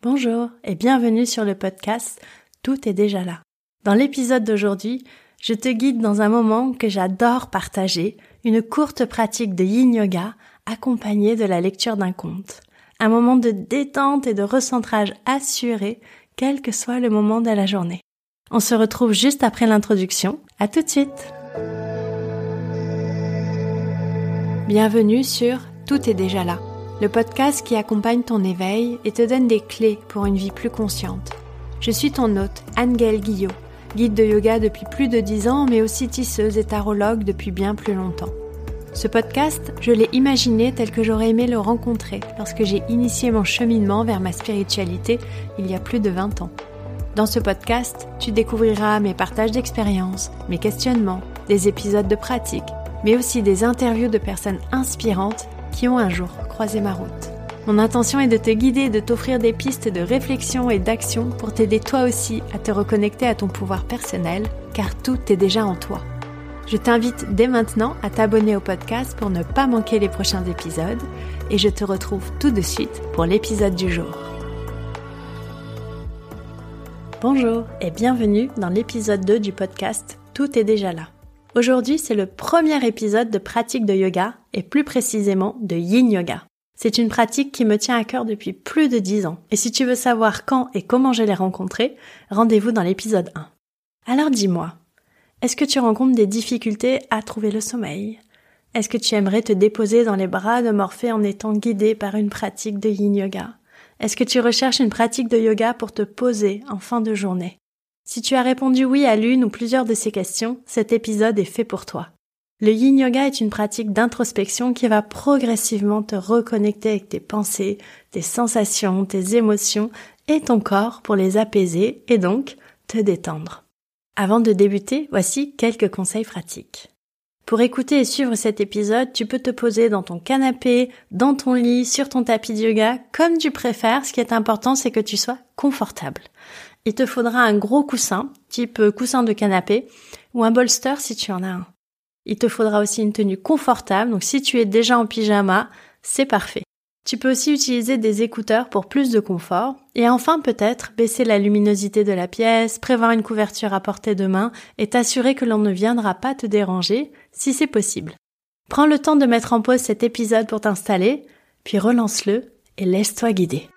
Bonjour et bienvenue sur le podcast Tout est déjà là. Dans l'épisode d'aujourd'hui, je te guide dans un moment que j'adore partager, une courte pratique de yin yoga accompagnée de la lecture d'un conte. Un moment de détente et de recentrage assuré, quel que soit le moment de la journée. On se retrouve juste après l'introduction. À tout de suite! Bienvenue sur Tout est déjà là le podcast qui accompagne ton éveil et te donne des clés pour une vie plus consciente. Je suis ton hôte, Anne-Gaëlle Guillot, guide de yoga depuis plus de dix ans, mais aussi tisseuse et tarologue depuis bien plus longtemps. Ce podcast, je l'ai imaginé tel que j'aurais aimé le rencontrer lorsque j'ai initié mon cheminement vers ma spiritualité il y a plus de 20 ans. Dans ce podcast, tu découvriras mes partages d'expériences, mes questionnements, des épisodes de pratique, mais aussi des interviews de personnes inspirantes qui ont un jour croisé ma route. Mon intention est de te guider de t'offrir des pistes de réflexion et d'action pour t'aider toi aussi à te reconnecter à ton pouvoir personnel, car tout est déjà en toi. Je t'invite dès maintenant à t'abonner au podcast pour ne pas manquer les prochains épisodes, et je te retrouve tout de suite pour l'épisode du jour. Bonjour et bienvenue dans l'épisode 2 du podcast Tout est déjà là. Aujourd'hui, c'est le premier épisode de pratique de yoga et plus précisément de yin yoga. C'est une pratique qui me tient à cœur depuis plus de dix ans. Et si tu veux savoir quand et comment je l'ai rencontré, rendez-vous dans l'épisode 1. Alors dis-moi, est-ce que tu rencontres des difficultés à trouver le sommeil? Est-ce que tu aimerais te déposer dans les bras de Morphée en étant guidé par une pratique de yin yoga? Est-ce que tu recherches une pratique de yoga pour te poser en fin de journée? Si tu as répondu oui à l'une ou plusieurs de ces questions, cet épisode est fait pour toi. Le yin yoga est une pratique d'introspection qui va progressivement te reconnecter avec tes pensées, tes sensations, tes émotions et ton corps pour les apaiser et donc te détendre. Avant de débuter, voici quelques conseils pratiques. Pour écouter et suivre cet épisode, tu peux te poser dans ton canapé, dans ton lit, sur ton tapis de yoga, comme tu préfères. Ce qui est important, c'est que tu sois confortable il te faudra un gros coussin, type coussin de canapé, ou un bolster si tu en as un. Il te faudra aussi une tenue confortable, donc si tu es déjà en pyjama, c'est parfait. Tu peux aussi utiliser des écouteurs pour plus de confort. Et enfin peut-être baisser la luminosité de la pièce, prévoir une couverture à portée de main et t'assurer que l'on ne viendra pas te déranger si c'est possible. Prends le temps de mettre en pause cet épisode pour t'installer, puis relance-le et laisse-toi guider.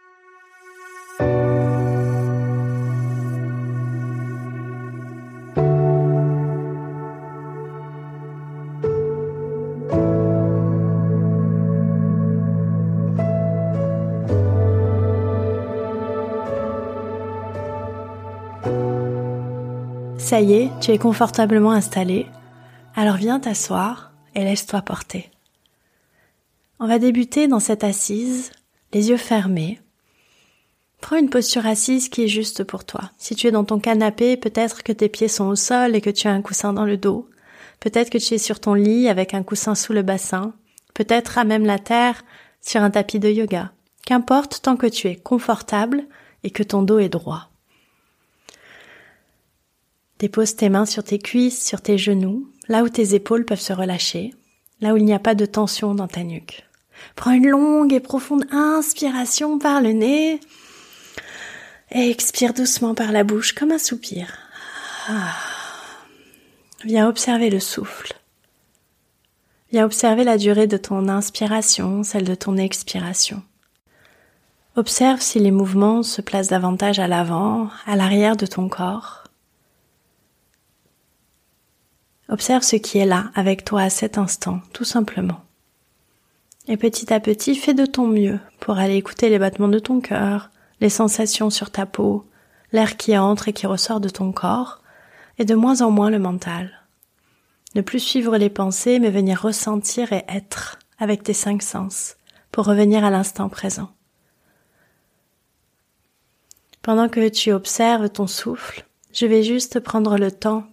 Ça y est, tu es confortablement installé. Alors viens t'asseoir et laisse-toi porter. On va débuter dans cette assise, les yeux fermés. Prends une posture assise qui est juste pour toi. Si tu es dans ton canapé, peut-être que tes pieds sont au sol et que tu as un coussin dans le dos. Peut-être que tu es sur ton lit avec un coussin sous le bassin. Peut-être à même la terre sur un tapis de yoga. Qu'importe tant que tu es confortable et que ton dos est droit. Dépose tes mains sur tes cuisses, sur tes genoux, là où tes épaules peuvent se relâcher, là où il n'y a pas de tension dans ta nuque. Prends une longue et profonde inspiration par le nez et expire doucement par la bouche comme un soupir. Ah. Viens observer le souffle. Viens observer la durée de ton inspiration, celle de ton expiration. Observe si les mouvements se placent davantage à l'avant, à l'arrière de ton corps Observe ce qui est là avec toi à cet instant, tout simplement. Et petit à petit, fais de ton mieux pour aller écouter les battements de ton cœur, les sensations sur ta peau, l'air qui entre et qui ressort de ton corps, et de moins en moins le mental. Ne plus suivre les pensées, mais venir ressentir et être avec tes cinq sens, pour revenir à l'instant présent. Pendant que tu observes ton souffle, je vais juste prendre le temps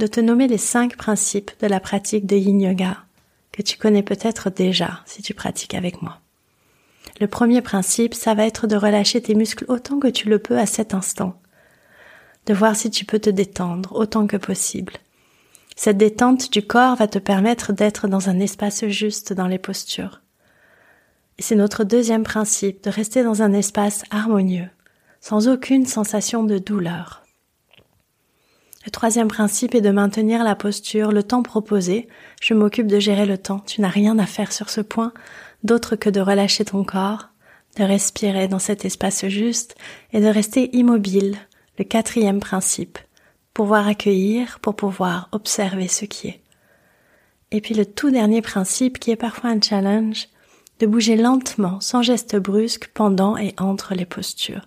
de te nommer les cinq principes de la pratique de yin yoga que tu connais peut-être déjà si tu pratiques avec moi. Le premier principe, ça va être de relâcher tes muscles autant que tu le peux à cet instant. De voir si tu peux te détendre autant que possible. Cette détente du corps va te permettre d'être dans un espace juste dans les postures. C'est notre deuxième principe, de rester dans un espace harmonieux, sans aucune sensation de douleur. Le troisième principe est de maintenir la posture, le temps proposé. Je m'occupe de gérer le temps. Tu n'as rien à faire sur ce point, d'autre que de relâcher ton corps, de respirer dans cet espace juste et de rester immobile. Le quatrième principe. Pouvoir accueillir pour pouvoir observer ce qui est. Et puis le tout dernier principe qui est parfois un challenge, de bouger lentement, sans geste brusque, pendant et entre les postures.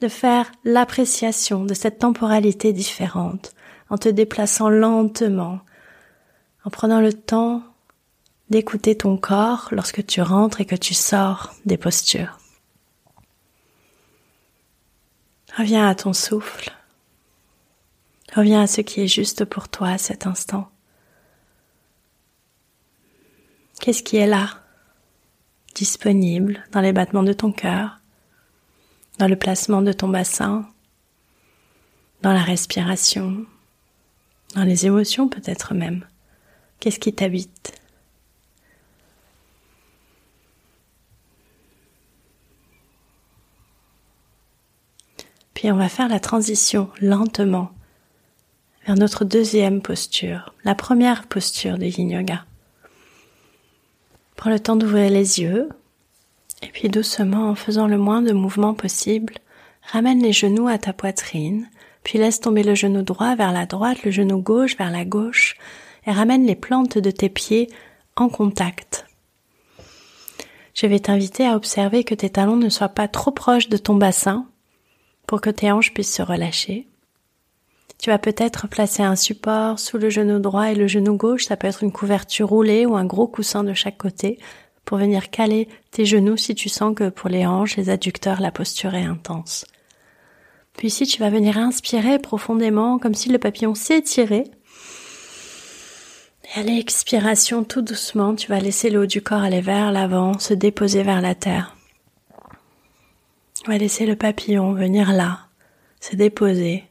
De faire l'appréciation de cette temporalité différente, en te déplaçant lentement, en prenant le temps d'écouter ton corps lorsque tu rentres et que tu sors des postures. Reviens à ton souffle. Reviens à ce qui est juste pour toi à cet instant. Qu'est-ce qui est là disponible dans les battements de ton cœur, dans le placement de ton bassin, dans la respiration, dans les émotions peut-être même. Qu'est-ce qui t'habite? Puis on va faire la transition lentement vers notre deuxième posture, la première posture de Yin Yoga. Prends le temps d'ouvrir les yeux et puis doucement en faisant le moins de mouvements possible, ramène les genoux à ta poitrine, puis laisse tomber le genou droit vers la droite, le genou gauche vers la gauche et ramène les plantes de tes pieds en contact. Je vais t'inviter à observer que tes talons ne soient pas trop proches de ton bassin pour que tes hanches puissent se relâcher. Tu vas peut-être placer un support sous le genou droit et le genou gauche. Ça peut être une couverture roulée ou un gros coussin de chaque côté pour venir caler tes genoux si tu sens que pour les hanches, les adducteurs, la posture est intense. Puis ici, tu vas venir inspirer profondément comme si le papillon s'étirait. Et à l'expiration, tout doucement, tu vas laisser le haut du corps aller vers l'avant, se déposer vers la terre. Tu vas laisser le papillon venir là, se déposer,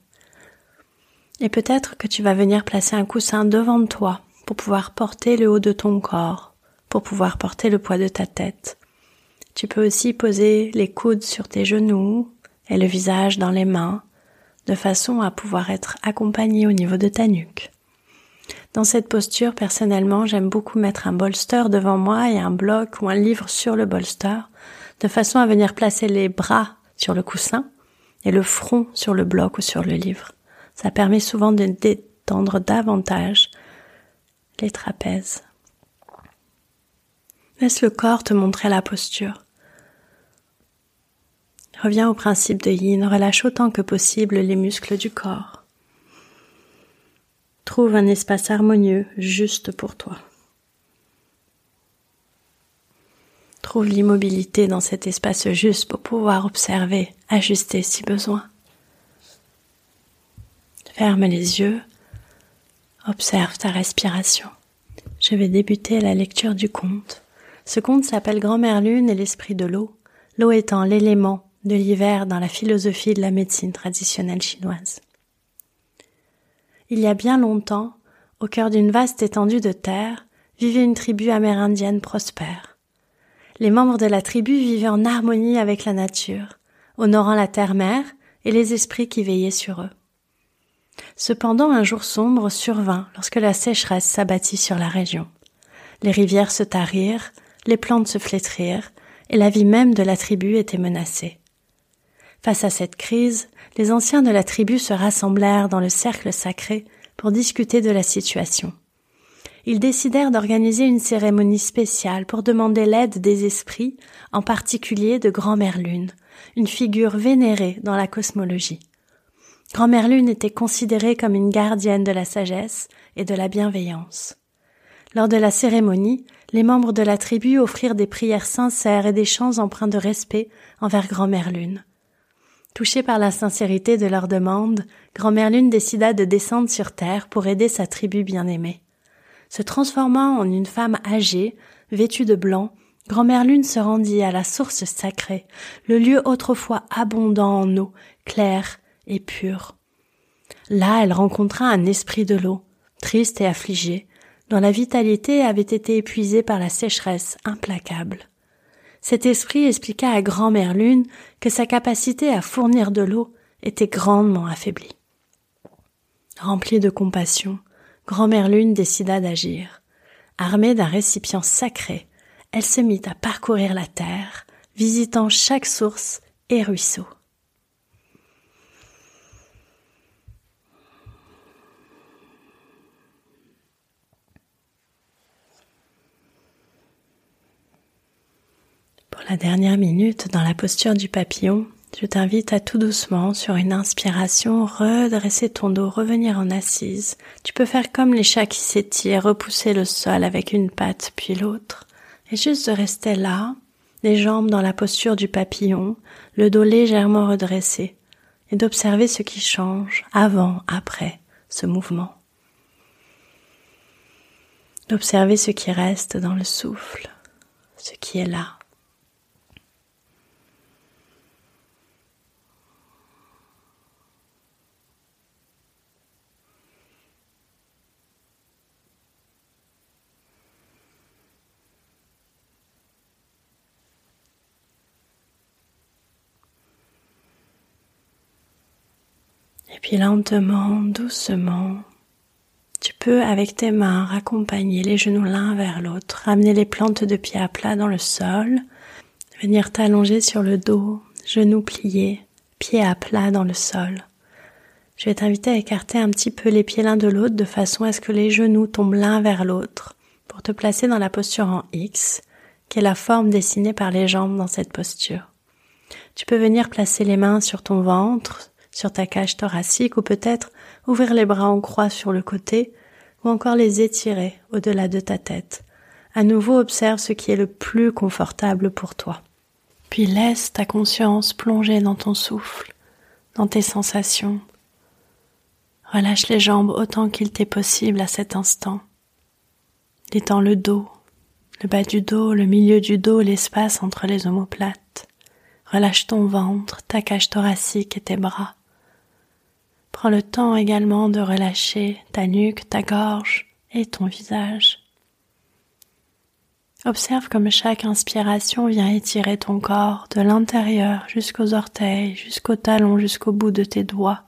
et peut-être que tu vas venir placer un coussin devant toi pour pouvoir porter le haut de ton corps, pour pouvoir porter le poids de ta tête. Tu peux aussi poser les coudes sur tes genoux et le visage dans les mains, de façon à pouvoir être accompagné au niveau de ta nuque. Dans cette posture, personnellement, j'aime beaucoup mettre un bolster devant moi et un bloc ou un livre sur le bolster, de façon à venir placer les bras sur le coussin et le front sur le bloc ou sur le livre. Ça permet souvent de détendre davantage les trapèzes. Laisse le corps te montrer la posture. Reviens au principe de yin, relâche autant que possible les muscles du corps. Trouve un espace harmonieux juste pour toi. Trouve l'immobilité dans cet espace juste pour pouvoir observer, ajuster si besoin. Ferme les yeux, observe ta respiration. Je vais débuter la lecture du conte. Ce conte s'appelle Grand-mère Lune et l'esprit de l'eau, l'eau étant l'élément de l'hiver dans la philosophie de la médecine traditionnelle chinoise. Il y a bien longtemps, au cœur d'une vaste étendue de terre, vivait une tribu amérindienne prospère. Les membres de la tribu vivaient en harmonie avec la nature, honorant la terre-mère et les esprits qui veillaient sur eux. Cependant un jour sombre survint lorsque la sécheresse s'abattit sur la région. Les rivières se tarirent, les plantes se flétrirent, et la vie même de la tribu était menacée. Face à cette crise, les anciens de la tribu se rassemblèrent dans le cercle sacré pour discuter de la situation. Ils décidèrent d'organiser une cérémonie spéciale pour demander l'aide des esprits, en particulier de Grand-Mère Lune, une figure vénérée dans la cosmologie. Grand-mère Lune était considérée comme une gardienne de la sagesse et de la bienveillance. Lors de la cérémonie, les membres de la tribu offrirent des prières sincères et des chants empreints de respect envers Grand-mère Lune. Touchée par la sincérité de leur demande, Grand-mère Lune décida de descendre sur terre pour aider sa tribu bien-aimée. Se transformant en une femme âgée, vêtue de blanc, Grand-mère Lune se rendit à la source sacrée, le lieu autrefois abondant en eau, claire, et pure. Là, elle rencontra un esprit de l'eau, triste et affligé, dont la vitalité avait été épuisée par la sécheresse implacable. cet esprit expliqua à grand-mère Lune que sa capacité à fournir de l'eau était grandement affaiblie. Remplie de compassion, grand-mère Lune décida d'agir. Armée d'un récipient sacré, elle se mit à parcourir la terre, visitant chaque source et ruisseau. Pour la dernière minute, dans la posture du papillon, je t'invite à tout doucement, sur une inspiration, redresser ton dos, revenir en assise. Tu peux faire comme les chats qui s'étirent, repousser le sol avec une patte puis l'autre, et juste de rester là, les jambes dans la posture du papillon, le dos légèrement redressé, et d'observer ce qui change avant, après ce mouvement. D'observer ce qui reste dans le souffle, ce qui est là. Et puis lentement, doucement, tu peux avec tes mains raccompagner les genoux l'un vers l'autre, ramener les plantes de pied à plat dans le sol, venir t'allonger sur le dos, genoux pliés, pieds à plat dans le sol. Je vais t'inviter à écarter un petit peu les pieds l'un de l'autre de façon à ce que les genoux tombent l'un vers l'autre pour te placer dans la posture en X, qui est la forme dessinée par les jambes dans cette posture. Tu peux venir placer les mains sur ton ventre, sur ta cage thoracique ou peut-être ouvrir les bras en croix sur le côté ou encore les étirer au-delà de ta tête. À nouveau observe ce qui est le plus confortable pour toi. Puis laisse ta conscience plonger dans ton souffle, dans tes sensations. Relâche les jambes autant qu'il t'est possible à cet instant. Détends le dos, le bas du dos, le milieu du dos, l'espace entre les omoplates. Relâche ton ventre, ta cage thoracique et tes bras. Prends le temps également de relâcher ta nuque, ta gorge et ton visage. Observe comme chaque inspiration vient étirer ton corps de l'intérieur jusqu'aux orteils, jusqu'aux talons, jusqu'au bout de tes doigts.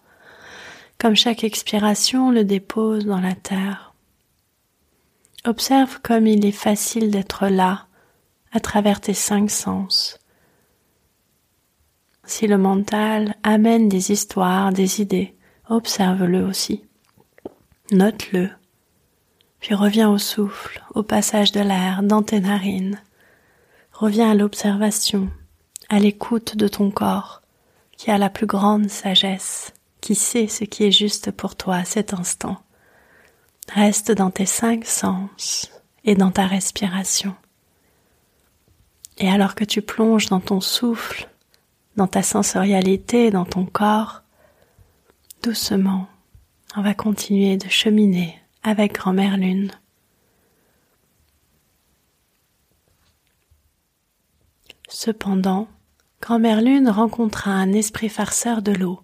Comme chaque expiration le dépose dans la terre. Observe comme il est facile d'être là, à travers tes cinq sens. Si le mental amène des histoires, des idées, observe-le aussi. Note-le. Puis reviens au souffle, au passage de l'air dans tes narines. Reviens à l'observation, à l'écoute de ton corps, qui a la plus grande sagesse, qui sait ce qui est juste pour toi à cet instant. Reste dans tes cinq sens et dans ta respiration. Et alors que tu plonges dans ton souffle, dans ta sensorialité, dans ton corps, Doucement, on va continuer de cheminer avec Grand-mère Lune. Cependant, Grand-mère Lune rencontra un esprit farceur de l'eau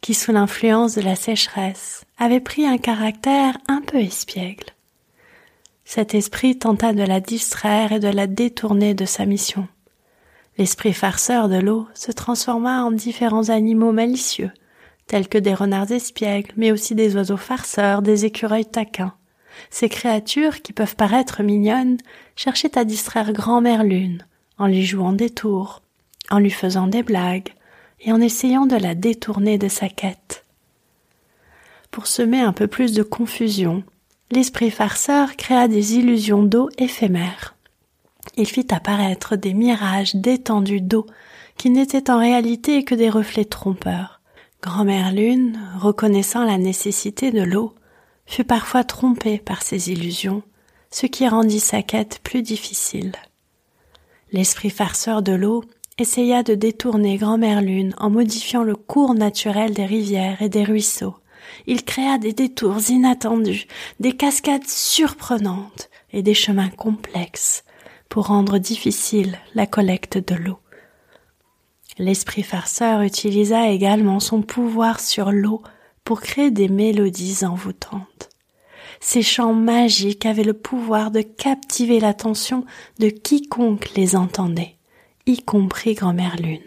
qui, sous l'influence de la sécheresse, avait pris un caractère un peu espiègle. Cet esprit tenta de la distraire et de la détourner de sa mission. L'esprit farceur de l'eau se transforma en différents animaux malicieux, tels que des renards espiègles, mais aussi des oiseaux farceurs, des écureuils taquins. Ces créatures, qui peuvent paraître mignonnes, cherchaient à distraire grand-mère Lune, en lui jouant des tours, en lui faisant des blagues, et en essayant de la détourner de sa quête. Pour semer un peu plus de confusion, l'esprit farceur créa des illusions d'eau éphémères. Il fit apparaître des mirages d'étendues d'eau qui n'étaient en réalité que des reflets trompeurs. Grand-mère Lune, reconnaissant la nécessité de l'eau, fut parfois trompée par ses illusions, ce qui rendit sa quête plus difficile. L'esprit farceur de l'eau essaya de détourner Grand-mère Lune en modifiant le cours naturel des rivières et des ruisseaux. Il créa des détours inattendus, des cascades surprenantes et des chemins complexes pour rendre difficile la collecte de l'eau. L'esprit farceur utilisa également son pouvoir sur l'eau pour créer des mélodies envoûtantes. Ces chants magiques avaient le pouvoir de captiver l'attention de quiconque les entendait, y compris grand-mère Lune.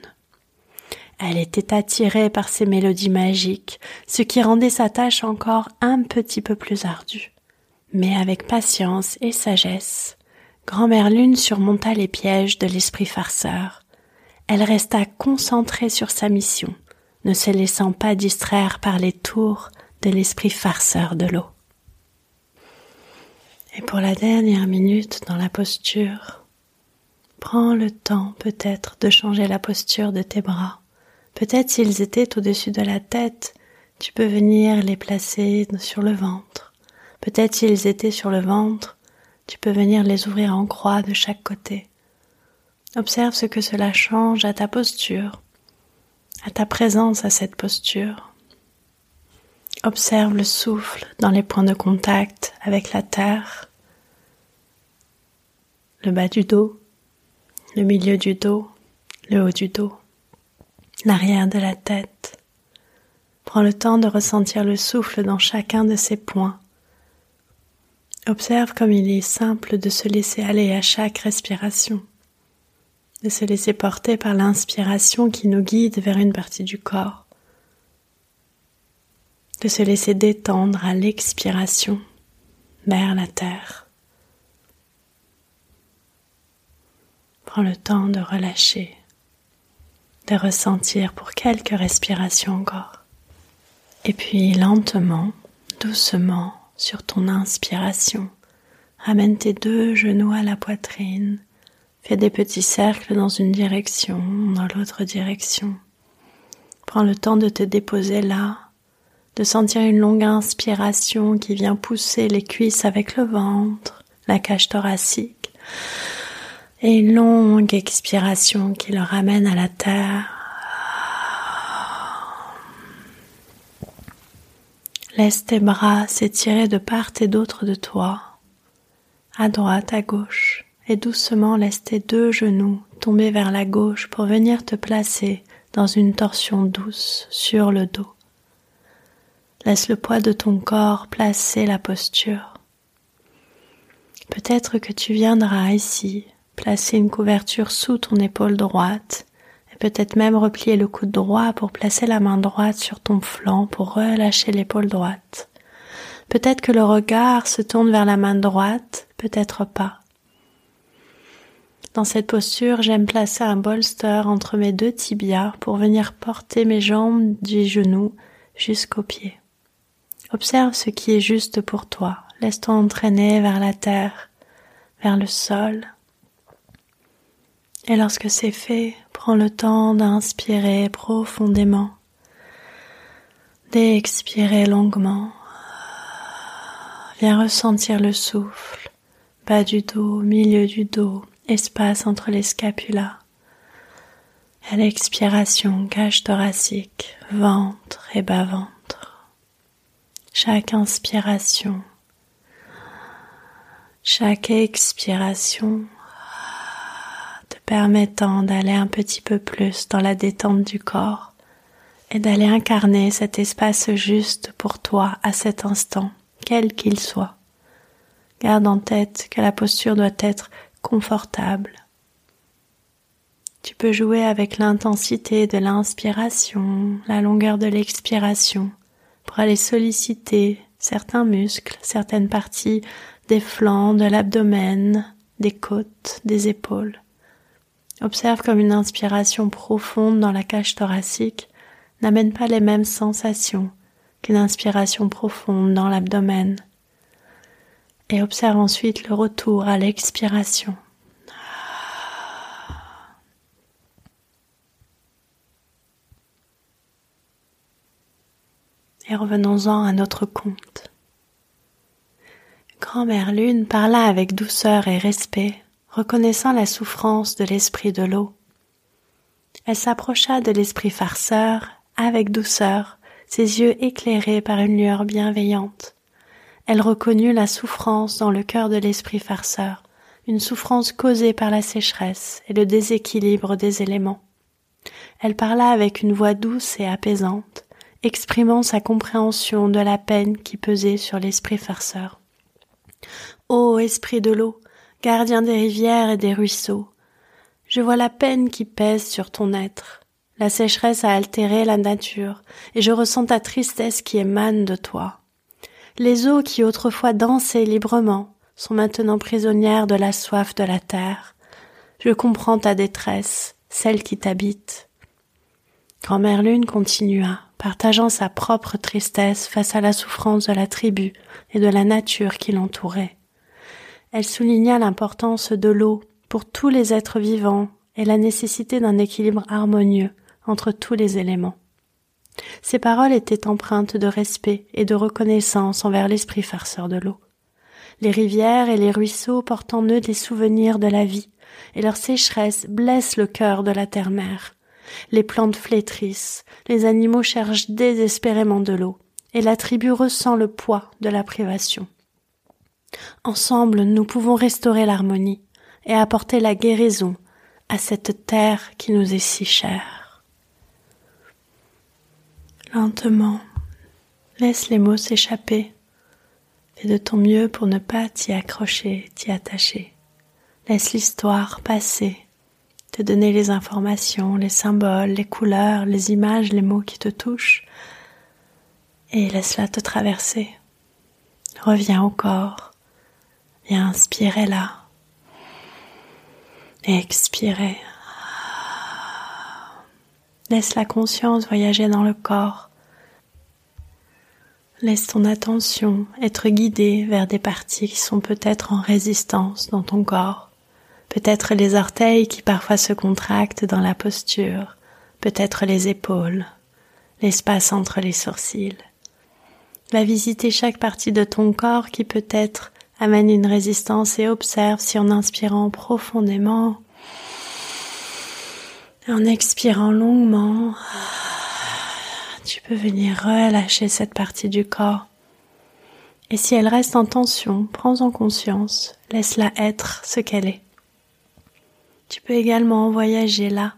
Elle était attirée par ces mélodies magiques, ce qui rendait sa tâche encore un petit peu plus ardue. Mais avec patience et sagesse, grand-mère Lune surmonta les pièges de l'esprit farceur. Elle resta concentrée sur sa mission, ne se laissant pas distraire par les tours de l'esprit farceur de l'eau. Et pour la dernière minute dans la posture, prends le temps peut-être de changer la posture de tes bras Peut-être s'ils étaient au-dessus de la tête, tu peux venir les placer sur le ventre. Peut-être s'ils étaient sur le ventre, tu peux venir les ouvrir en croix de chaque côté. Observe ce que cela change à ta posture, à ta présence à cette posture. Observe le souffle dans les points de contact avec la terre, le bas du dos, le milieu du dos, le haut du dos l'arrière de la tête. Prends le temps de ressentir le souffle dans chacun de ces points. Observe comme il est simple de se laisser aller à chaque respiration, de se laisser porter par l'inspiration qui nous guide vers une partie du corps, de se laisser détendre à l'expiration vers la terre. Prends le temps de relâcher de ressentir pour quelques respirations encore. Et puis lentement, doucement, sur ton inspiration, ramène tes deux genoux à la poitrine, fais des petits cercles dans une direction, dans l'autre direction. Prends le temps de te déposer là, de sentir une longue inspiration qui vient pousser les cuisses avec le ventre, la cage thoracique et une longue expiration qui le ramène à la terre. Laisse tes bras s'étirer de part et d'autre de toi, à droite, à gauche, et doucement laisse tes deux genoux tomber vers la gauche pour venir te placer dans une torsion douce sur le dos. Laisse le poids de ton corps placer la posture. Peut-être que tu viendras ici Placer une couverture sous ton épaule droite et peut-être même replier le coude droit pour placer la main droite sur ton flanc pour relâcher l'épaule droite. Peut-être que le regard se tourne vers la main droite, peut-être pas. Dans cette posture, j'aime placer un bolster entre mes deux tibias pour venir porter mes jambes du genou jusqu'aux pieds. Observe ce qui est juste pour toi. Laisse-toi entraîner vers la terre, vers le sol, et lorsque c'est fait, prends le temps d'inspirer profondément, d'expirer longuement. Viens ressentir le souffle, bas du dos, milieu du dos, espace entre les scapulas. À l'expiration, cage thoracique, ventre et bas-ventre. Chaque inspiration, chaque expiration permettant d'aller un petit peu plus dans la détente du corps et d'aller incarner cet espace juste pour toi à cet instant, quel qu'il soit. Garde en tête que la posture doit être confortable. Tu peux jouer avec l'intensité de l'inspiration, la longueur de l'expiration, pour aller solliciter certains muscles, certaines parties des flancs, de l'abdomen, des côtes, des épaules. Observe comme une inspiration profonde dans la cage thoracique n'amène pas les mêmes sensations qu'une inspiration profonde dans l'abdomen. Et observe ensuite le retour à l'expiration. Et revenons-en à notre compte. Grand-mère Lune parla avec douceur et respect reconnaissant la souffrance de l'esprit de l'eau. Elle s'approcha de l'esprit farceur avec douceur, ses yeux éclairés par une lueur bienveillante. Elle reconnut la souffrance dans le cœur de l'esprit farceur, une souffrance causée par la sécheresse et le déséquilibre des éléments. Elle parla avec une voix douce et apaisante, exprimant sa compréhension de la peine qui pesait sur l'esprit farceur. Ô esprit de l'eau, gardien des rivières et des ruisseaux, Je vois la peine qui pèse sur ton être. La sécheresse a altéré la nature, et je ressens ta tristesse qui émane de toi. Les eaux qui autrefois dansaient librement sont maintenant prisonnières de la soif de la terre. Je comprends ta détresse, celle qui t'habite. Grand-mère Lune continua, partageant sa propre tristesse face à la souffrance de la tribu et de la nature qui l'entourait. Elle souligna l'importance de l'eau pour tous les êtres vivants et la nécessité d'un équilibre harmonieux entre tous les éléments. Ces paroles étaient empreintes de respect et de reconnaissance envers l'esprit farceur de l'eau. Les rivières et les ruisseaux portent en eux des souvenirs de la vie, et leur sécheresse blesse le cœur de la terre-mère. Les plantes flétrissent, les animaux cherchent désespérément de l'eau, et la tribu ressent le poids de la privation. Ensemble, nous pouvons restaurer l'harmonie et apporter la guérison à cette terre qui nous est si chère. Lentement, laisse les mots s'échapper. Fais de ton mieux pour ne pas t'y accrocher, t'y attacher. Laisse l'histoire passer, te donner les informations, les symboles, les couleurs, les images, les mots qui te touchent, et laisse-la te traverser. Reviens au corps, viens inspirer là, et expirer. Laisse la conscience voyager dans le corps. Laisse ton attention être guidée vers des parties qui sont peut-être en résistance dans ton corps. Peut-être les orteils qui parfois se contractent dans la posture. Peut-être les épaules. L'espace entre les sourcils. Va visiter chaque partie de ton corps qui peut-être amène une résistance et observe si en inspirant profondément, en expirant longuement, tu peux venir relâcher cette partie du corps. Et si elle reste en tension, prends-en conscience, laisse-la être ce qu'elle est. Tu peux également voyager là,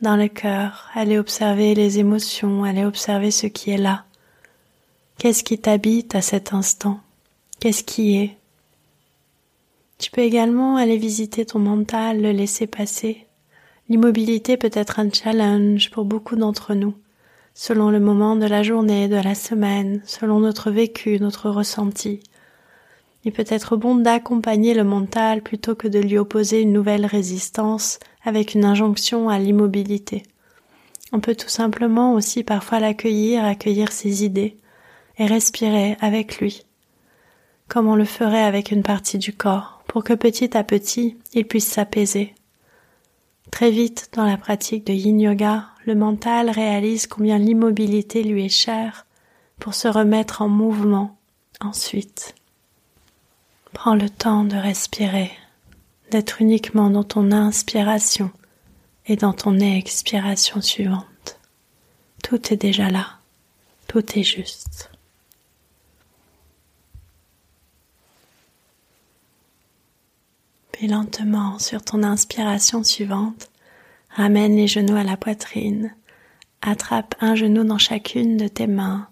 dans le cœur, aller observer les émotions, aller observer ce qui est là. Qu'est-ce qui t'habite à cet instant? Qu'est-ce qui est? Tu peux également aller visiter ton mental, le laisser passer. L'immobilité peut être un challenge pour beaucoup d'entre nous, selon le moment de la journée, de la semaine, selon notre vécu, notre ressenti. Il peut être bon d'accompagner le mental plutôt que de lui opposer une nouvelle résistance avec une injonction à l'immobilité. On peut tout simplement aussi parfois l'accueillir, accueillir ses idées et respirer avec lui, comme on le ferait avec une partie du corps pour que petit à petit il puisse s'apaiser. Très vite dans la pratique de yin yoga, le mental réalise combien l'immobilité lui est chère pour se remettre en mouvement ensuite. Prends le temps de respirer, d'être uniquement dans ton inspiration et dans ton expiration suivante. Tout est déjà là, tout est juste. lentement sur ton inspiration suivante, ramène les genoux à la poitrine, attrape un genou dans chacune de tes mains,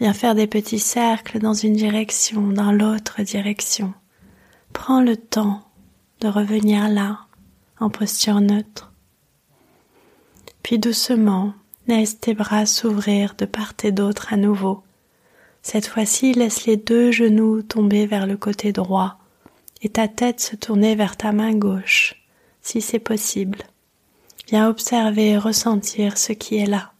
viens faire des petits cercles dans une direction, dans l'autre direction. Prends le temps de revenir là, en posture neutre. Puis doucement, laisse tes bras s'ouvrir de part et d'autre à nouveau. Cette fois-ci, laisse les deux genoux tomber vers le côté droit et ta tête se tourner vers ta main gauche, si c'est possible. Viens observer et ressentir ce qui est là.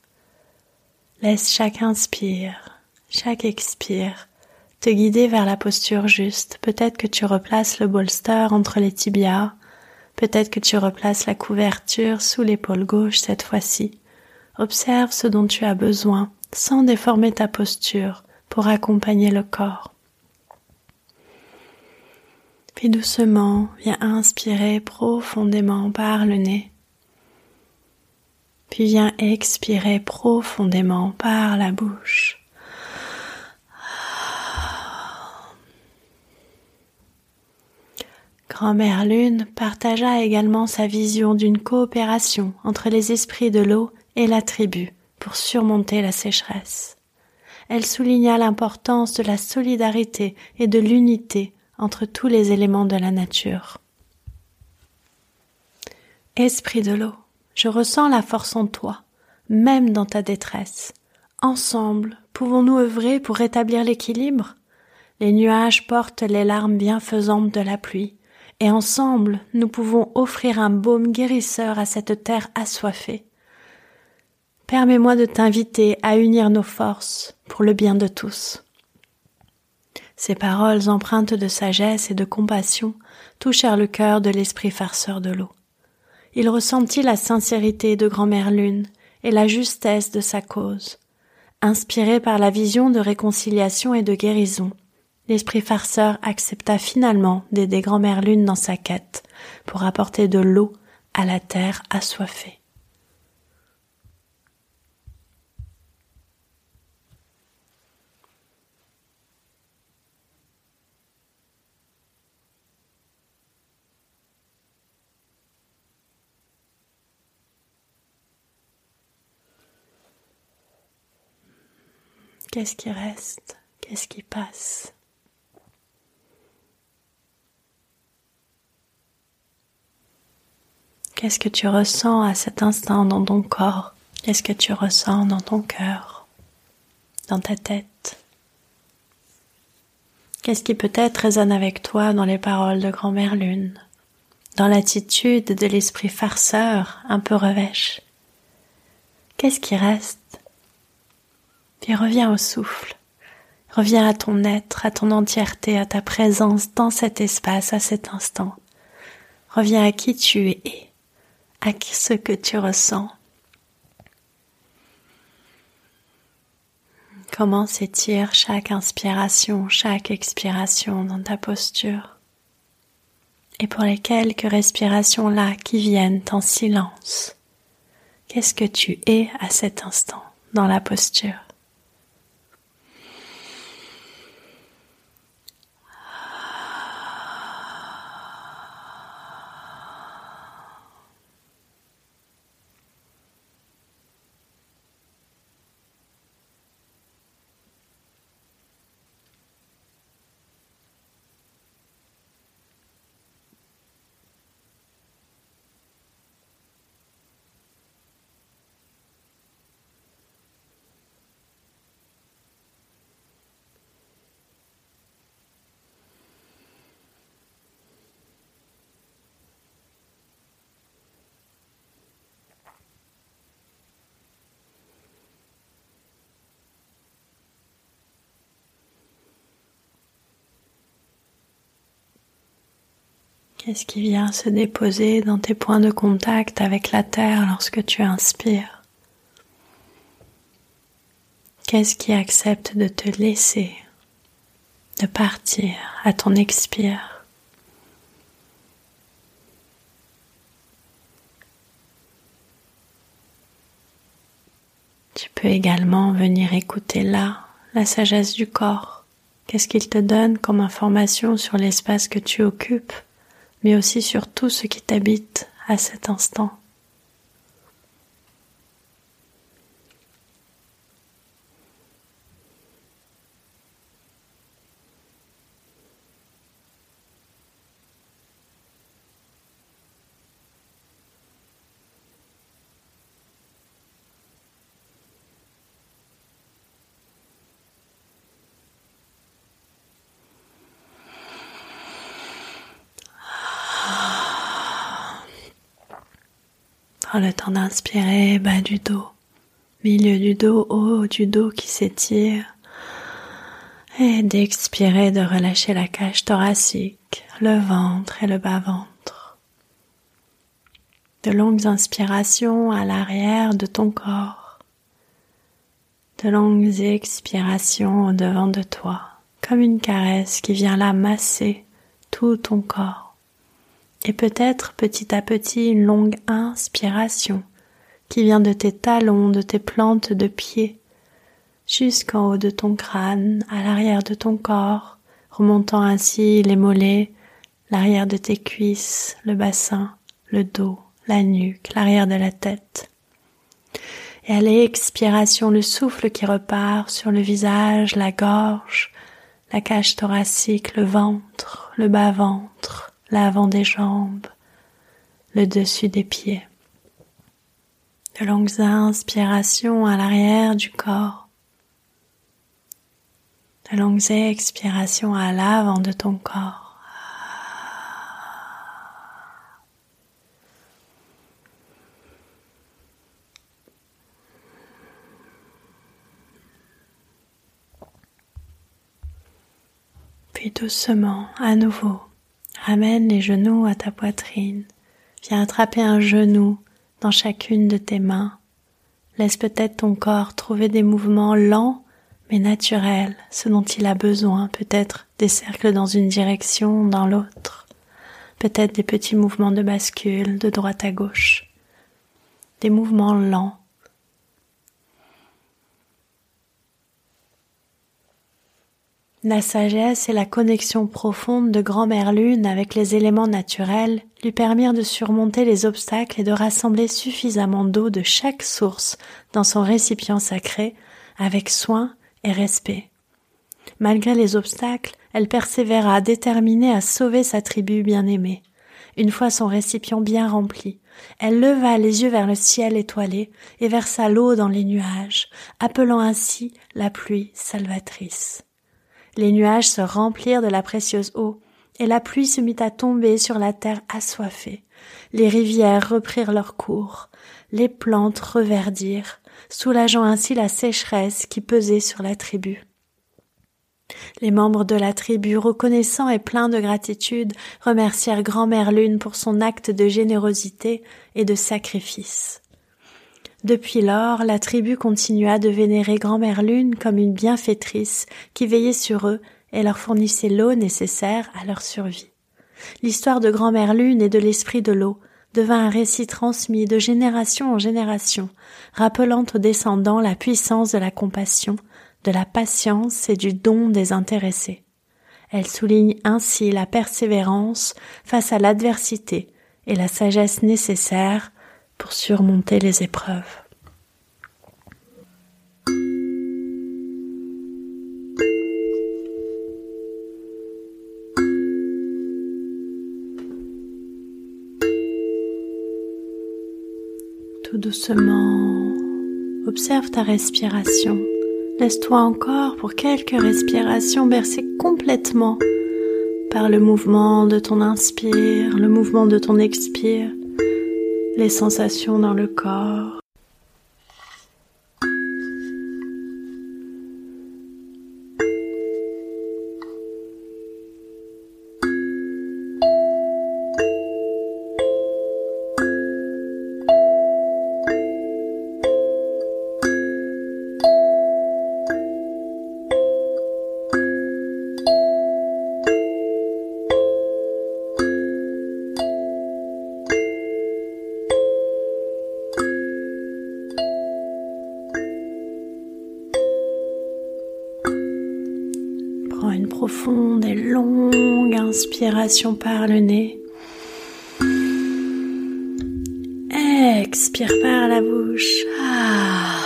Laisse chaque inspire, chaque expire te guider vers la posture juste. Peut-être que tu replaces le bolster entre les tibias, peut-être que tu replaces la couverture sous l'épaule gauche cette fois-ci. Observe ce dont tu as besoin sans déformer ta posture pour accompagner le corps. Puis doucement, viens inspirer profondément par le nez. Puis viens expirer profondément par la bouche. Grand-mère Lune partagea également sa vision d'une coopération entre les esprits de l'eau et la tribu pour surmonter la sécheresse. Elle souligna l'importance de la solidarité et de l'unité entre tous les éléments de la nature. Esprit de l'eau, je ressens la force en toi, même dans ta détresse. Ensemble, pouvons-nous œuvrer pour rétablir l'équilibre? Les nuages portent les larmes bienfaisantes de la pluie, et ensemble, nous pouvons offrir un baume guérisseur à cette terre assoiffée. Permets-moi de t'inviter à unir nos forces pour le bien de tous. Ces paroles empreintes de sagesse et de compassion touchèrent le cœur de l'esprit farceur de l'eau. Il ressentit la sincérité de grand-mère Lune et la justesse de sa cause. Inspiré par la vision de réconciliation et de guérison, l'esprit farceur accepta finalement d'aider grand-mère Lune dans sa quête pour apporter de l'eau à la terre assoiffée. Qu'est-ce qui reste Qu'est-ce qui passe. Qu'est-ce que tu ressens à cet instant dans ton corps? Qu'est-ce que tu ressens dans ton cœur Dans ta tête? Qu'est-ce qui peut-être résonne avec toi dans les paroles de grand-mère Lune? Dans l'attitude de l'esprit farceur un peu revêche? Qu'est-ce qui reste puis reviens au souffle. Reviens à ton être, à ton entièreté, à ta présence dans cet espace, à cet instant. Reviens à qui tu es, à ce que tu ressens. Comment s'étire chaque inspiration, chaque expiration dans ta posture? Et pour les quelques respirations là qui viennent en silence, qu'est-ce que tu es à cet instant dans la posture? Qu'est-ce qui vient se déposer dans tes points de contact avec la terre lorsque tu inspires? Qu'est-ce qui accepte de te laisser, de partir à ton expire? Tu peux également venir écouter là la sagesse du corps. Qu'est-ce qu'il te donne comme information sur l'espace que tu occupes? Mais aussi sur tout ce qui t'habite à cet instant. Le temps d'inspirer, bas du dos, milieu du dos, haut du dos qui s'étire. Et d'expirer, de relâcher la cage thoracique, le ventre et le bas-ventre. De longues inspirations à l'arrière de ton corps. De longues expirations au devant de toi, comme une caresse qui vient là masser tout ton corps et peut-être petit à petit une longue inspiration qui vient de tes talons, de tes plantes de pied, jusqu'en haut de ton crâne, à l'arrière de ton corps, remontant ainsi les mollets, l'arrière de tes cuisses, le bassin, le dos, la nuque, l'arrière de la tête. Et à l'expiration, le souffle qui repart sur le visage, la gorge, la cage thoracique, le ventre, le bas-ventre, l'avant des jambes, le dessus des pieds. De longues inspirations à l'arrière du corps. De longues expirations à l'avant de ton corps. Puis doucement, à nouveau, ramène les genoux à ta poitrine. Viens attraper un genou dans chacune de tes mains. Laisse peut-être ton corps trouver des mouvements lents mais naturels, ce dont il a besoin, peut-être des cercles dans une direction, dans l'autre, peut-être des petits mouvements de bascule de droite à gauche, des mouvements lents La sagesse et la connexion profonde de grand-mère lune avec les éléments naturels lui permirent de surmonter les obstacles et de rassembler suffisamment d'eau de chaque source dans son récipient sacré avec soin et respect. Malgré les obstacles, elle persévéra déterminée à sauver sa tribu bien-aimée. Une fois son récipient bien rempli, elle leva les yeux vers le ciel étoilé et versa l'eau dans les nuages, appelant ainsi la pluie salvatrice. Les nuages se remplirent de la précieuse eau, et la pluie se mit à tomber sur la terre assoiffée. Les rivières reprirent leur cours, les plantes reverdirent, soulageant ainsi la sécheresse qui pesait sur la tribu. Les membres de la tribu, reconnaissants et pleins de gratitude, remercièrent grand-mère Lune pour son acte de générosité et de sacrifice. Depuis lors, la tribu continua de vénérer Grand-mère Lune comme une bienfaitrice qui veillait sur eux et leur fournissait l'eau nécessaire à leur survie. L'histoire de Grand-mère Lune et de l'esprit de l'eau devint un récit transmis de génération en génération, rappelant aux descendants la puissance de la compassion, de la patience et du don des intéressés. Elle souligne ainsi la persévérance face à l'adversité et la sagesse nécessaire pour surmonter les épreuves. Tout doucement, observe ta respiration. Laisse-toi encore pour quelques respirations bercer complètement par le mouvement de ton inspire, le mouvement de ton expire les sensations dans le corps. Une profonde et longue inspiration par le nez. Expire par la bouche. Ah.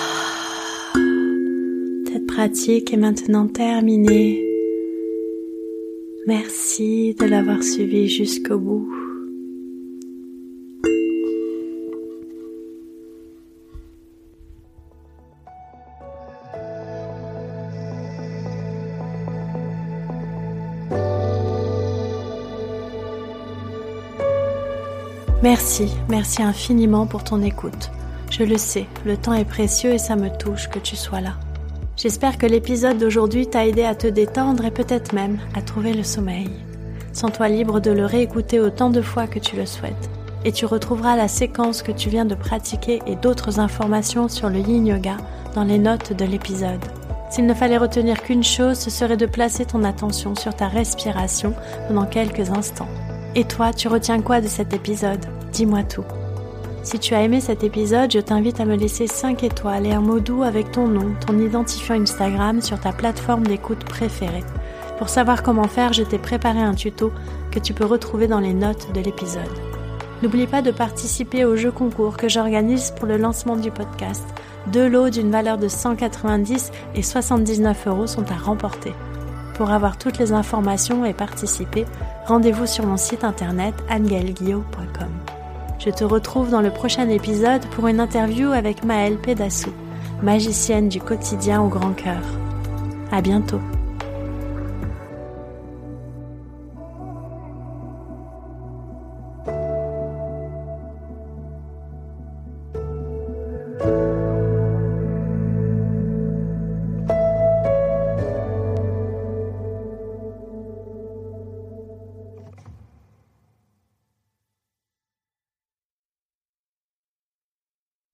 Cette pratique est maintenant terminée. Merci de l'avoir suivi jusqu'au bout. Merci, merci infiniment pour ton écoute. Je le sais, le temps est précieux et ça me touche que tu sois là. J'espère que l'épisode d'aujourd'hui t'a aidé à te détendre et peut-être même à trouver le sommeil. Sens-toi libre de le réécouter autant de fois que tu le souhaites. Et tu retrouveras la séquence que tu viens de pratiquer et d'autres informations sur le yin yoga dans les notes de l'épisode. S'il ne fallait retenir qu'une chose, ce serait de placer ton attention sur ta respiration pendant quelques instants. Et toi, tu retiens quoi de cet épisode? Dis-moi tout. Si tu as aimé cet épisode, je t'invite à me laisser 5 étoiles et un mot doux avec ton nom, ton identifiant Instagram sur ta plateforme d'écoute préférée. Pour savoir comment faire, je t'ai préparé un tuto que tu peux retrouver dans les notes de l'épisode. N'oublie pas de participer au jeu concours que j'organise pour le lancement du podcast. Deux lots d'une valeur de 190 et 79 euros sont à remporter. Pour avoir toutes les informations et participer, rendez-vous sur mon site internet annegaelguillot.com. Je te retrouve dans le prochain épisode pour une interview avec Maëlle Pédassou, magicienne du quotidien au grand cœur. À bientôt.